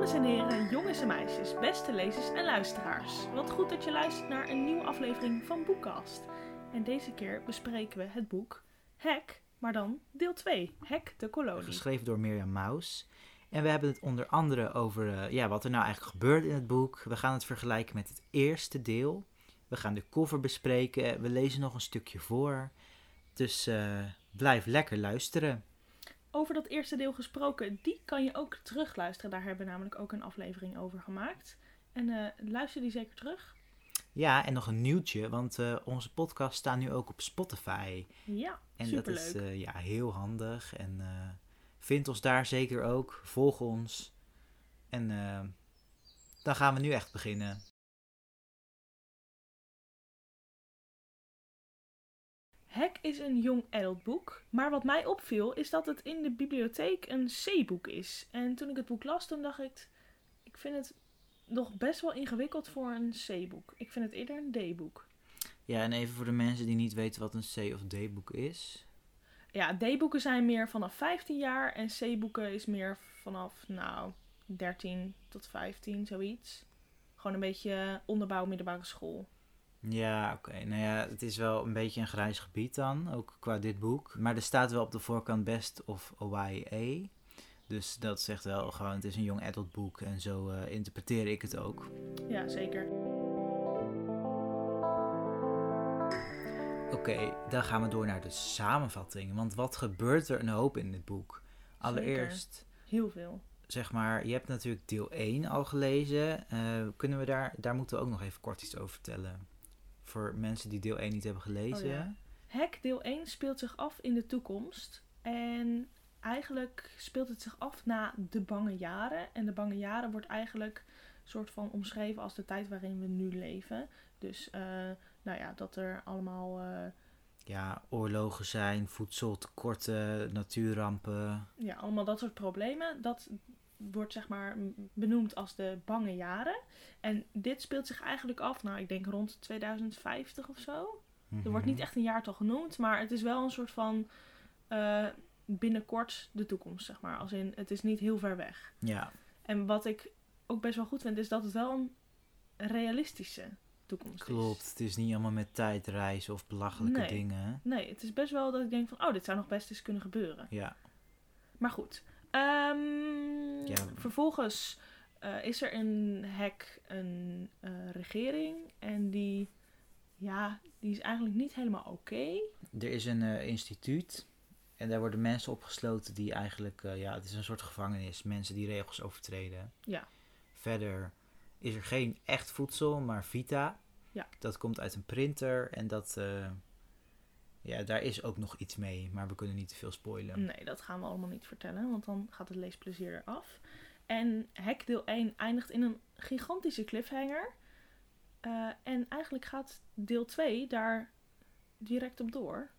Dames en heren, jongens en meisjes, beste lezers en luisteraars. Wat goed dat je luistert naar een nieuwe aflevering van Boekkast. En deze keer bespreken we het boek Hek, maar dan deel 2, Hek de kolonie. Geschreven door Mirjam Maus. En we hebben het onder andere over eh, ja, wat er nou eigenlijk gebeurt in het boek. We gaan het vergelijken met het eerste deel. We gaan de cover bespreken. We lezen nog een stukje voor. Dus eh, blijf lekker luisteren. Over dat eerste deel gesproken, die kan je ook terugluisteren. Daar hebben we namelijk ook een aflevering over gemaakt. En eh, luister die zeker terug. Ja, en nog een nieuwtje, want eh, onze podcast staat nu ook op Spotify. Ja, En superleuk. dat is eh, ja, heel handig. En vind ons daar zeker ook. Volg ons. En dan gaan we nu echt beginnen. Hek is een jong adult boek. Maar wat mij opviel is dat het in de bibliotheek een C-boek is. En toen ik het boek las, toen dacht ik... Ik vind het nog best wel ingewikkeld voor een C-boek. Ik vind het eerder een D-boek. Ja, en even voor de mensen die niet weten wat een C of D boek is. Ja, D-boeken zijn meer vanaf 15 jaar. En C-boeken is meer vanaf, nou, 13 tot 15, zoiets. Gewoon een beetje onderbouw middelbare school. Ja, oké. Nou ja, het is wel een beetje een grijs gebied dan, ook qua dit boek. Maar er staat wel op de voorkant Best of YA. Dus dat zegt wel gewoon, het is een jong adult boek. En zo eh, interpreteer ik het ook. Ja, zeker. Oké, dan gaan we door naar de samenvatting. Want wat gebeurt er een hoop in dit boek? Allereerst, Heel veel. zeg maar, je hebt natuurlijk deel 1 al gelezen. Eh, kunnen we daar, daar moeten we ook nog even kort iets over vertellen. Voor mensen die deel 1 niet hebben gelezen. Oh ja. Hek deel 1 speelt zich af in de toekomst. En eigenlijk speelt het zich af na de bange jaren. En de bange jaren wordt eigenlijk soort van omschreven als de tijd waarin we nu leven. Dus, eh, nou ja, dat er allemaal, eh, Ja, oorlogen zijn, voedseltekorten, natuurrampen. ja, allemaal dat soort problemen. Dat wordt zeg maar benoemd als de bange jaren. En dit speelt zich eigenlijk af, nou ik denk rond 2050 of zo. Er wordt niet echt een jaartal genoemd, maar het is wel een soort van eh, binnenkort de toekomst, zeg maar. Als in, het is niet heel ver weg. Ja, En wat ik ook best wel goed vind, is dat het wel een realistische toekomst klopt. is. Het is niet allemaal met tijdreizen of belachelijke Nee. dingen. Nee, het is best wel dat ik denk van, oh, dit zou nog best eens kunnen gebeuren. Ja, Maar goed. Ehm, Ja. Vervolgens eh, is er in Hek een eh, regering en die, ja, die is eigenlijk niet helemaal oké. er is een eh, instituut. En daar worden mensen opgesloten die eigenlijk, ja, het is een soort gevangenis. Mensen die regels overtreden. Ja. Verder is er geen echt voedsel, maar Vita. Ja. Dat komt uit een printer en dat, ja, daar is ook nog iets mee. Maar we kunnen niet te veel spoilen. Nee, dat gaan we allemaal niet vertellen, want dan gaat het leesplezier eraf. En Hek deel 1 eindigt in een gigantische cliffhanger. Eh, en eigenlijk gaat deel 2 daar direct op door.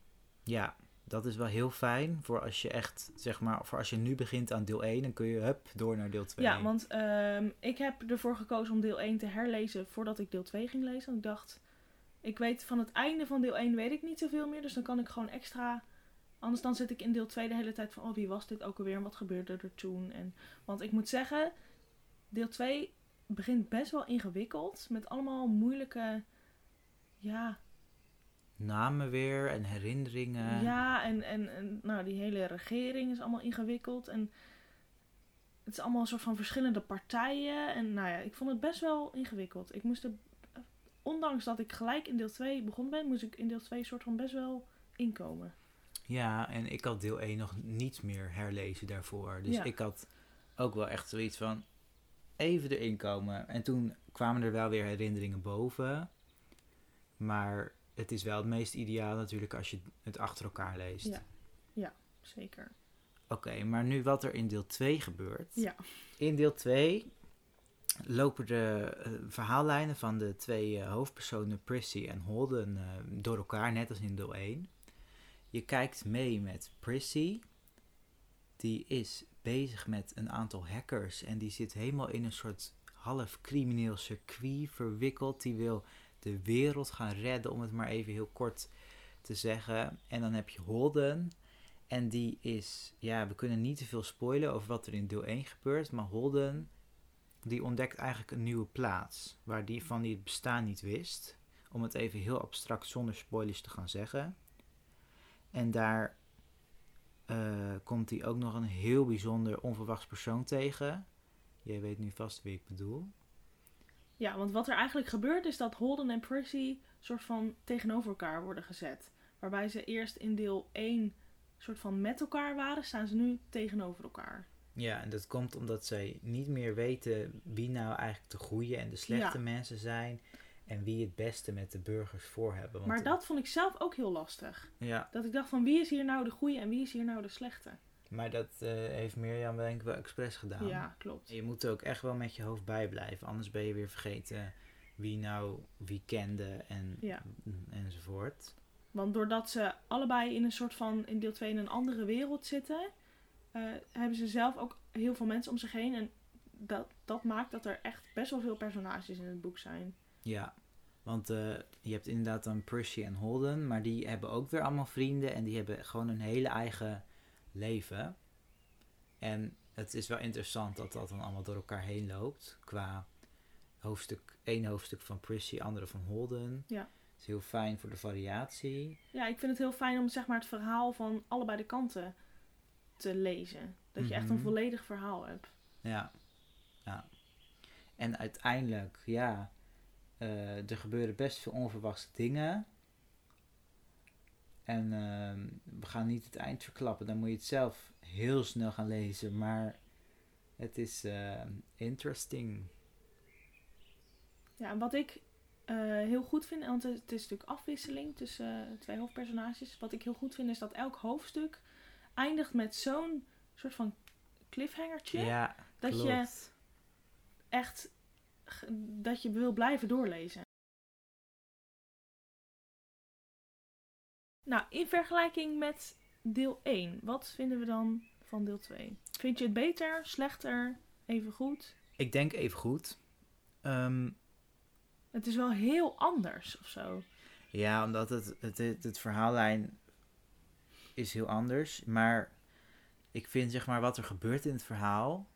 Ja, dat is wel heel fijn voor als je echt, zeg maar, voor als je nu begint aan deel 1, dan kun je hup door naar deel 2. Ja, want ehm, ik heb ervoor gekozen om deel 1 te herlezen voordat ik deel 2 ging lezen. Want ik dacht, ik weet van het einde van deel 1 weet ik niet zoveel meer. Dus dan kan ik gewoon extra... Anders dan zit ik in deel 2 de hele tijd van, oh wie was dit ook alweer en wat gebeurde er toen? En, want ik moet zeggen, deel 2 begint best wel ingewikkeld. Met allemaal moeilijke, ja, Namen weer en herinneringen. Ja, en, en, en nou, die hele regering is allemaal ingewikkeld. En het is allemaal een soort van verschillende partijen. En nou ja, ik vond het best wel ingewikkeld. Ik moest er, ondanks dat ik gelijk in deel 2 begonnen ben, moest ik in deel 2 soort van best wel inkomen. Ja, en ik had deel 1 nog niet meer herlezen daarvoor. Dus Ja. ik had ook wel echt zoiets van even erin komen. En toen kwamen er wel weer herinneringen boven. Maar het is wel het meest ideaal natuurlijk als je het achter elkaar leest. Ja. Zeker. Oké, maar nu wat er in deel 2 gebeurt. Ja. In deel 2 lopen de eh, verhaallijnen van de twee eh, hoofdpersonen Prissy en Holden eh, door elkaar, net als in deel 1. Je kijkt mee met Prissy. Die is bezig met een aantal hackers en die zit helemaal in een soort half crimineel circuit verwikkeld. Die wil de wereld gaan redden, om het maar even heel kort te zeggen. En dan heb je Holden. En die is, ja, we kunnen niet te veel spoilen over wat er in deel 1 gebeurt. Maar Holden die ontdekt eigenlijk een nieuwe plaats. Waar die van die het bestaan niet wist. Om het even heel abstract zonder spoilers te gaan zeggen. En daar eh, komt hij ook nog een heel bijzonder onverwachts persoon tegen. Jij weet nu vast wie ik bedoel. Ja, want wat er eigenlijk gebeurt is dat Holden en Percy soort van tegenover elkaar worden gezet. Waarbij ze eerst in deel 1 soort van met elkaar waren, staan ze nu tegenover elkaar. Ja, en dat komt omdat zij niet meer weten wie nou eigenlijk de goede en de slechte Ja. mensen zijn. En wie het beste met de burgers voor hebben. Want, Maar dat vond ik zelf ook heel lastig. Ja, Dat ik dacht van wie is hier nou de goede en wie is hier nou de slechte? maar dat eh, heeft Mirjam denk ik wel expres gedaan. Ja, klopt. Je moet er ook echt wel met je hoofd bij blijven. Anders ben je weer vergeten wie nou wie kende en, Ja. enzovoort. Want doordat ze allebei in een soort van, in deel 2 in een andere wereld zitten, eh, hebben ze zelf ook heel veel mensen om zich heen. En dat, dat maakt dat er echt best wel veel personages in het boek zijn. Ja, want eh, je hebt inderdaad dan Percy en Holden, maar die hebben ook weer allemaal vrienden en die hebben gewoon een hele eigen leven. En het is wel interessant dat dat dan allemaal door elkaar heen loopt. Qua hoofdstuk, één hoofdstuk van Percy, andere van Holden. Ja. Het is heel fijn voor de variatie. Ja, ik vind het heel fijn om zeg maar, het verhaal van allebei de kanten te lezen. Dat je echt een Mhm. volledig verhaal hebt. Ja, ja. En uiteindelijk, ja, eh, er gebeuren best veel onverwachte dingen. En ehm, we gaan niet het eind verklappen, dan moet je het zelf heel snel gaan lezen. Maar het is eh, interesting. Ja, en wat ik eh, heel goed vind, want het is natuurlijk afwisseling tussen eh, twee hoofdpersonages. Wat ik heel goed vind is dat elk hoofdstuk eindigt met zo'n soort van cliffhangertje. Ja, dat klopt. je echt dat je wil blijven doorlezen. Nou, in vergelijking met deel 1, wat vinden we dan van deel 2? Vind je het beter, slechter, even goed? Ik denk even goed. Ehm, Het is wel heel anders of zo. Ja, omdat het, het, het, het verhaallijn is heel anders. Maar ik vind zeg maar wat er gebeurt in het verhaal,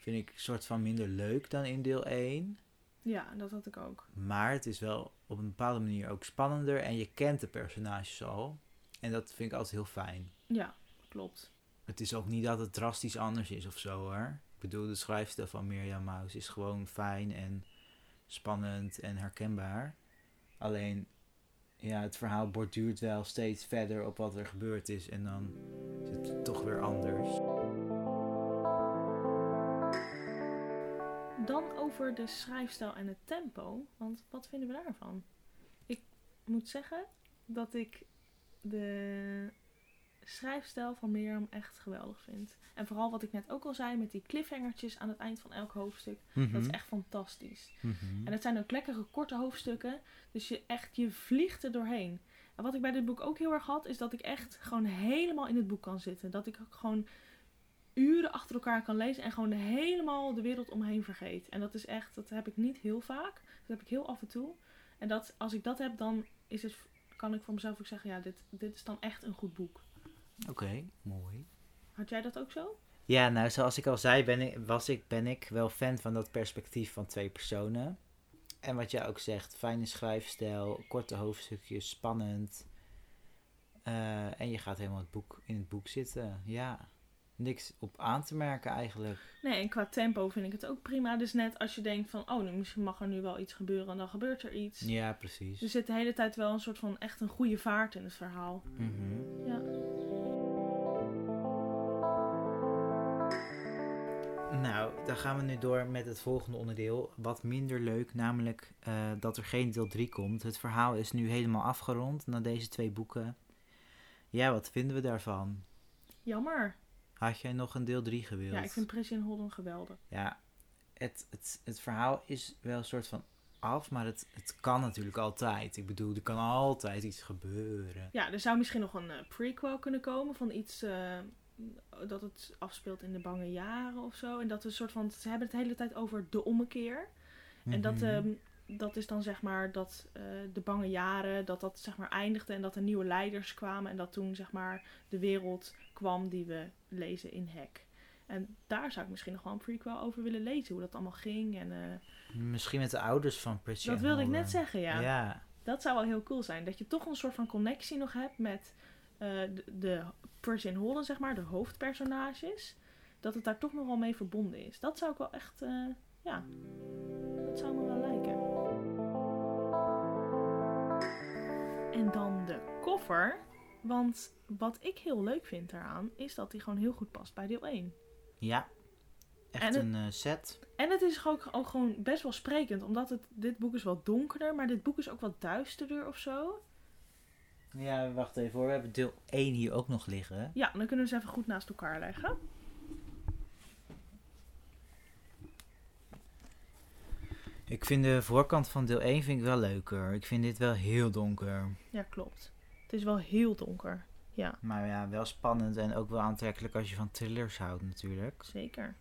vind ik een soort van minder leuk dan in deel 1. Ja, dat had ik ook. Maar het is wel op een bepaalde manier ook spannender en je kent de personages al. En dat vind ik altijd heel fijn. Ja, klopt. Het is ook niet dat het drastisch anders is of zo hoor. Ik bedoel, de schrijfstijl van Mirjam Maus is gewoon fijn en spannend en herkenbaar. Alleen, ja, het verhaal borduurt wel steeds verder op wat er gebeurd is en dan is het toch weer anders. Dan over de schrijfstijl en het tempo. Want wat vinden we daarvan? Ik moet zeggen dat ik de schrijfstijl van Mirjam echt geweldig vind. En vooral wat ik net ook al zei met die cliffhangertjes aan het eind van elk hoofdstuk. Dat is echt fantastisch. Mhm. En het zijn ook lekkere korte hoofdstukken. Dus je echt, je vliegt er doorheen. En wat ik bij dit boek ook heel erg had, is dat ik echt gewoon helemaal in het boek kan zitten. Dat ik ook gewoon uren achter elkaar kan lezen en gewoon helemaal de wereld omheen vergeet. En dat is echt, dat heb ik niet heel vaak. Dat heb ik heel af en toe. En dat, als ik dat heb, dan is het, kan ik voor mezelf ook zeggen, ja, dit, dit is dan echt een goed boek. Oké, mooi. Had jij dat ook zo? Ja, nou, zoals ik al zei, ben ik, was ik, ben ik wel fan van dat perspectief van twee personen. En wat jij ook zegt, fijne schrijfstijl, korte hoofdstukjes, spannend. Eh, en je gaat helemaal het boek, in het boek zitten. Ja, niks op aan te merken eigenlijk. Nee, en qua tempo vind ik het ook prima. Dus net als je denkt van, oh, nu misschien mag er nu wel iets gebeuren en dan gebeurt er iets. Ja, precies. Er zit de hele tijd wel een soort van echt een goede vaart in het verhaal. Mhm. Ja. Nou, dan gaan we nu door met het volgende onderdeel. Wat minder leuk, namelijk eh, dat er geen deel 3 komt. Het verhaal is nu helemaal afgerond na deze twee boeken. Ja, wat vinden we daarvan? Jammer. Had jij nog een deel 3 gewild? Ja, ik vind Prissy en Holden geweldig. Ja, het, het, het verhaal is wel een soort van af, maar het, het kan natuurlijk altijd. Ik bedoel, er kan altijd iets gebeuren. Ja, er zou misschien nog een eh, prequel kunnen komen van iets eh, dat het afspeelt in de bange jaren of zo. En dat een soort van, ze hebben het de hele tijd over de ommekeer. En dat, Mhm. ehm, dat is dan zeg maar dat eh, de bange jaren, dat dat zeg maar eindigde en dat er nieuwe leiders kwamen. En dat toen zeg maar de wereld kwam die we lezen in Hek. En daar zou ik misschien nog wel een prequel over willen lezen. Hoe dat allemaal ging. En, eh, Misschien met de ouders van Prissy dat wilde ik net zeggen, ja. Ja. Dat zou wel heel cool zijn. Dat je toch een soort van connectie nog hebt met eh, de, de Percy en Holden, zeg maar. De hoofdpersonages. Dat het daar toch nog wel mee verbonden is. Dat zou ik wel echt... eh, ja, dat zou me wel lijken. En dan de koffer. Want wat ik heel leuk vind daaraan, is dat die gewoon heel goed past bij deel 1. Ja. Echt het- een eh, set. En het is ook, ook gewoon best wel sprekend, omdat het, dit boek is wat donkerder, maar dit boek is ook wat duisterder of zo. Ja, wacht even hoor. We hebben deel 1 hier ook nog liggen. Ja, dan kunnen we ze even goed naast elkaar leggen. Ik vind de voorkant van deel 1 vind ik wel leuker. Ik vind dit wel heel donker. Ja, klopt. Het is wel heel donker. Ja, Maar ja, wel spannend en ook wel aantrekkelijk als je van thrillers houdt natuurlijk. zeker.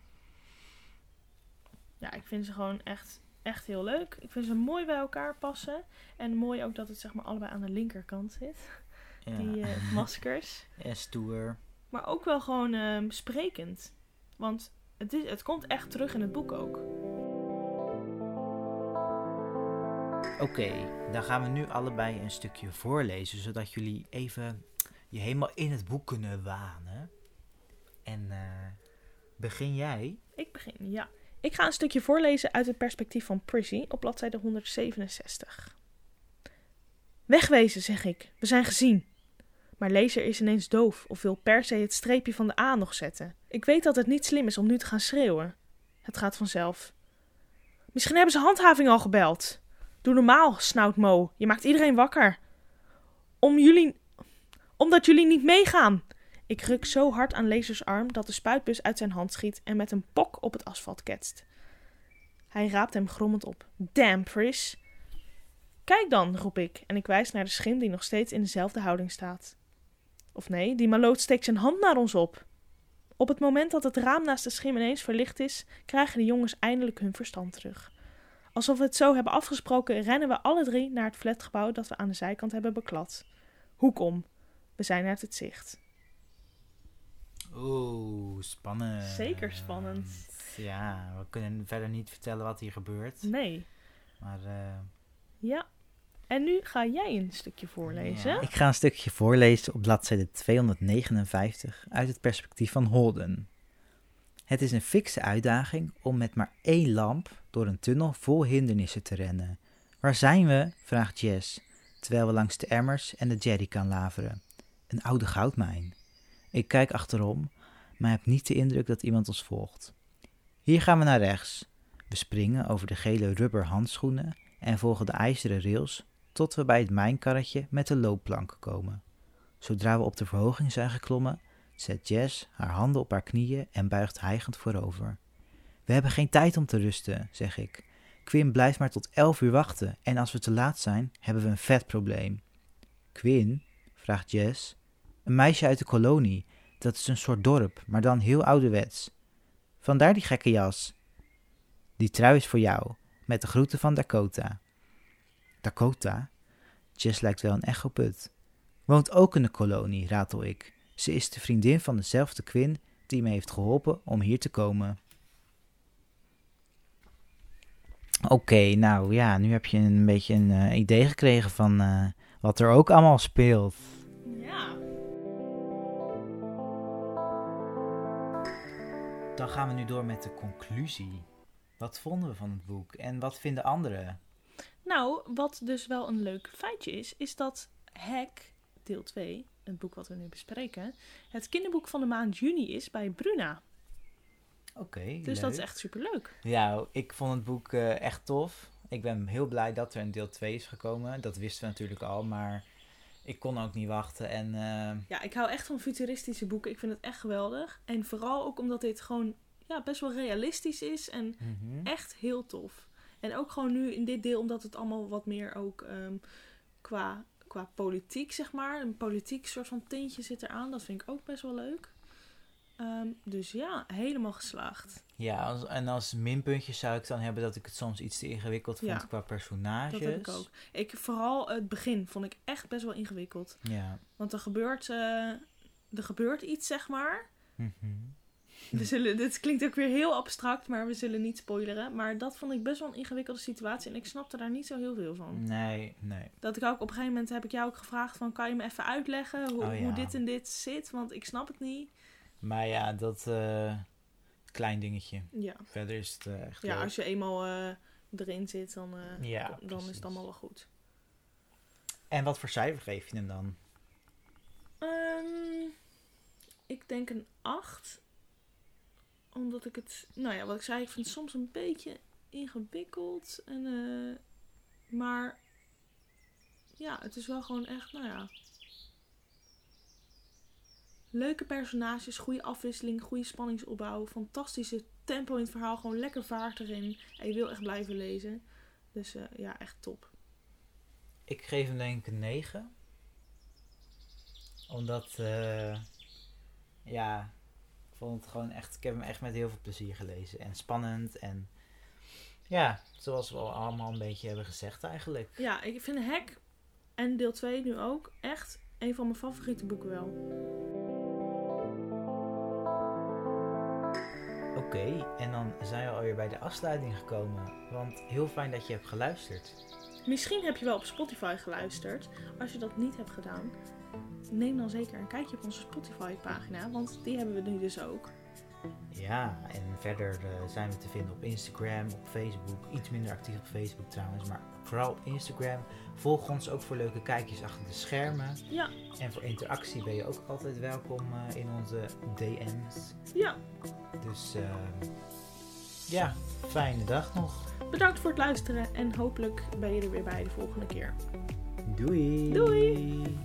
Ja, ik vind ze gewoon echt, echt heel leuk. Ik vind ze mooi bij elkaar passen. En mooi ook dat het zeg maar allebei aan de linkerkant zit. Ja. Die eh, maskers. en stoer. Maar ook wel gewoon ehm, sprekend. Want het, is, het komt echt terug in het boek ook. Oké, dan gaan we nu allebei een stukje voorlezen, zodat jullie even je helemaal in het boek kunnen wanen. En eh, begin jij? Ik begin, ja. Ik ga een stukje voorlezen uit het perspectief van Prissy op bladzijde 167. Wegwezen, zeg ik. We zijn gezien. Maar lezer is ineens doof of wil per se het streepje van de A nog zetten. Ik weet dat het niet slim is om nu te gaan schreeuwen. Het gaat vanzelf. Misschien hebben ze handhaving al gebeld. Doe normaal, snauwt Mo. Je maakt iedereen wakker. Om jullie... Omdat jullie niet meegaan. Ik ruk zo hard aan Lasers arm dat de spuitbus uit zijn hand schiet en met een pok op het asfalt ketst. Hij raapt hem grommend op. Damn, Pris. Kijk dan, roep ik en ik wijs naar de schim die nog steeds in dezelfde houding staat. Of nee, die maloot steekt zijn hand naar ons op. Op het moment dat het raam naast de schim ineens verlicht is, krijgen de jongens eindelijk hun verstand terug. Alsof we het zo hebben afgesproken, rennen we alle drie naar het flatgebouw dat we aan de zijkant hebben beklad. Hoek om. We zijn uit het zicht. Oeh, spannend. Zeker spannend. Ja, we kunnen verder niet vertellen wat hier gebeurt. Nee. Maar eh, Ja. En nu ga jij een stukje voorlezen. Ja. Ik ga een stukje voorlezen op bladzijde 259 uit het perspectief van Holden. Het is een fikse uitdaging om met maar één lamp door een tunnel vol hindernissen te rennen. Waar zijn we? vraagt Jess, terwijl we langs de emmers en de jerrycan laveren. Een oude goudmijn. Ik kijk achterom, maar heb niet de indruk dat iemand ons volgt. Hier gaan we naar rechts. We springen over de gele rubber handschoenen en volgen de ijzeren rails tot we bij het mijnkarretje met de loopplanken komen. Zodra we op de verhoging zijn geklommen, zet Jess haar handen op haar knieën en buigt hijgend voorover. We hebben geen tijd om te rusten, zeg ik. Quinn blijft maar tot elf uur wachten en als we te laat zijn, hebben we een vet probleem. Quinn, vraagt Jess. Een meisje uit de kolonie. Dat is een soort dorp, maar dan heel ouderwets. Vandaar die gekke jas. Die trui is voor jou, met de groeten van Dakota. Dakota? Jess lijkt wel een echoput. Woont ook in de kolonie, ratel ik. Ze is de vriendin van dezelfde Quinn die me heeft geholpen om hier te komen. Oké, nou ja, nu heb je een beetje een eh, idee gekregen van eh, wat er ook allemaal speelt. Dan gaan we nu door met de conclusie. Wat vonden we van het boek en wat vinden anderen? Nou, wat dus wel een leuk feitje is, is dat Hack, deel 2, het boek wat we nu bespreken, het kinderboek van de maand juni is bij Bruna. Oké, Dus dat is echt superleuk. Ja, ik vond het boek eh, echt tof. Ik ben heel blij dat er een deel 2 is gekomen. Dat wisten we natuurlijk al, maar ik kon ook niet wachten. En eh, Ja, ik hou echt van futuristische boeken. Ik vind het echt geweldig. En vooral ook omdat dit gewoon ja, best wel realistisch is en mhm. echt heel tof. En ook gewoon nu in dit deel, omdat het allemaal wat meer ook ehm, qua, qua politiek, zeg maar. Een politiek soort van tintje zit eraan. Dat vind ik ook best wel leuk. Ehm, dus ja, helemaal geslaagd. Ja als, en als minpuntje zou ik dan hebben dat ik het soms iets te ingewikkeld vond Ja, qua personages. Dat heb ik ook. Ik, vooral het begin vond ik echt best wel ingewikkeld. Ja. Want er gebeurt, eh, er gebeurt iets, zeg maar. Mhm. We zullen, dit klinkt ook weer heel abstract, maar we zullen niet spoileren. Maar dat vond ik best wel een ingewikkelde situatie en ik snapte daar niet zo heel veel van. Nee, nee. Dat ik ook op een gegeven moment heb ik jou ook gevraagd van kan je me even uitleggen hoe, Oh, ja. hoe dit en dit zit, want ik snap het niet. Maar ja, dat eh, klein dingetje. Ja, Verder is het eh, echt ja leuk. als je eenmaal eh, erin zit, dan, eh, Ja, dan is het allemaal wel goed. En wat voor cijfer geef je hem dan? Ehm, ik denk een 8. Omdat ik het, nou ja, wat ik zei, ik vind het soms een beetje ingewikkeld. En, eh, maar ja, het is wel gewoon echt, nou ja. Leuke personages, goede afwisseling, goede spanningsopbouw, fantastische tempo in het verhaal, gewoon lekker vaart erin. En je wil echt blijven lezen. Dus eh, ja, echt top. Ik geef hem denk ik een 9. Omdat, eh, ja, ik vond het gewoon echt, ik heb hem echt met heel veel plezier gelezen. En spannend en, ja, zoals we al allemaal een beetje hebben gezegd eigenlijk. Ja, ik vind Hack en deel 2 nu ook echt een van mijn favoriete boeken wel. Oké, en dan zijn we alweer bij de afsluiting gekomen. Want heel fijn dat je hebt geluisterd. Misschien heb je wel op Spotify geluisterd. Als je dat niet hebt gedaan, neem dan zeker een kijkje op onze Spotify-pagina, want die hebben we nu dus ook. Ja, en verder eh, zijn we te vinden op Instagram, op Facebook. Iets minder actief op Facebook trouwens, maar vooral op Instagram. Volg ons ook voor leuke kijkjes achter de schermen. Ja, En voor interactie ben je ook altijd welkom eh, in onze DM's. ja. Dus eh, ja, fijne dag nog. Bedankt voor het luisteren en hopelijk ben je er weer bij de volgende keer. Doei! Doei!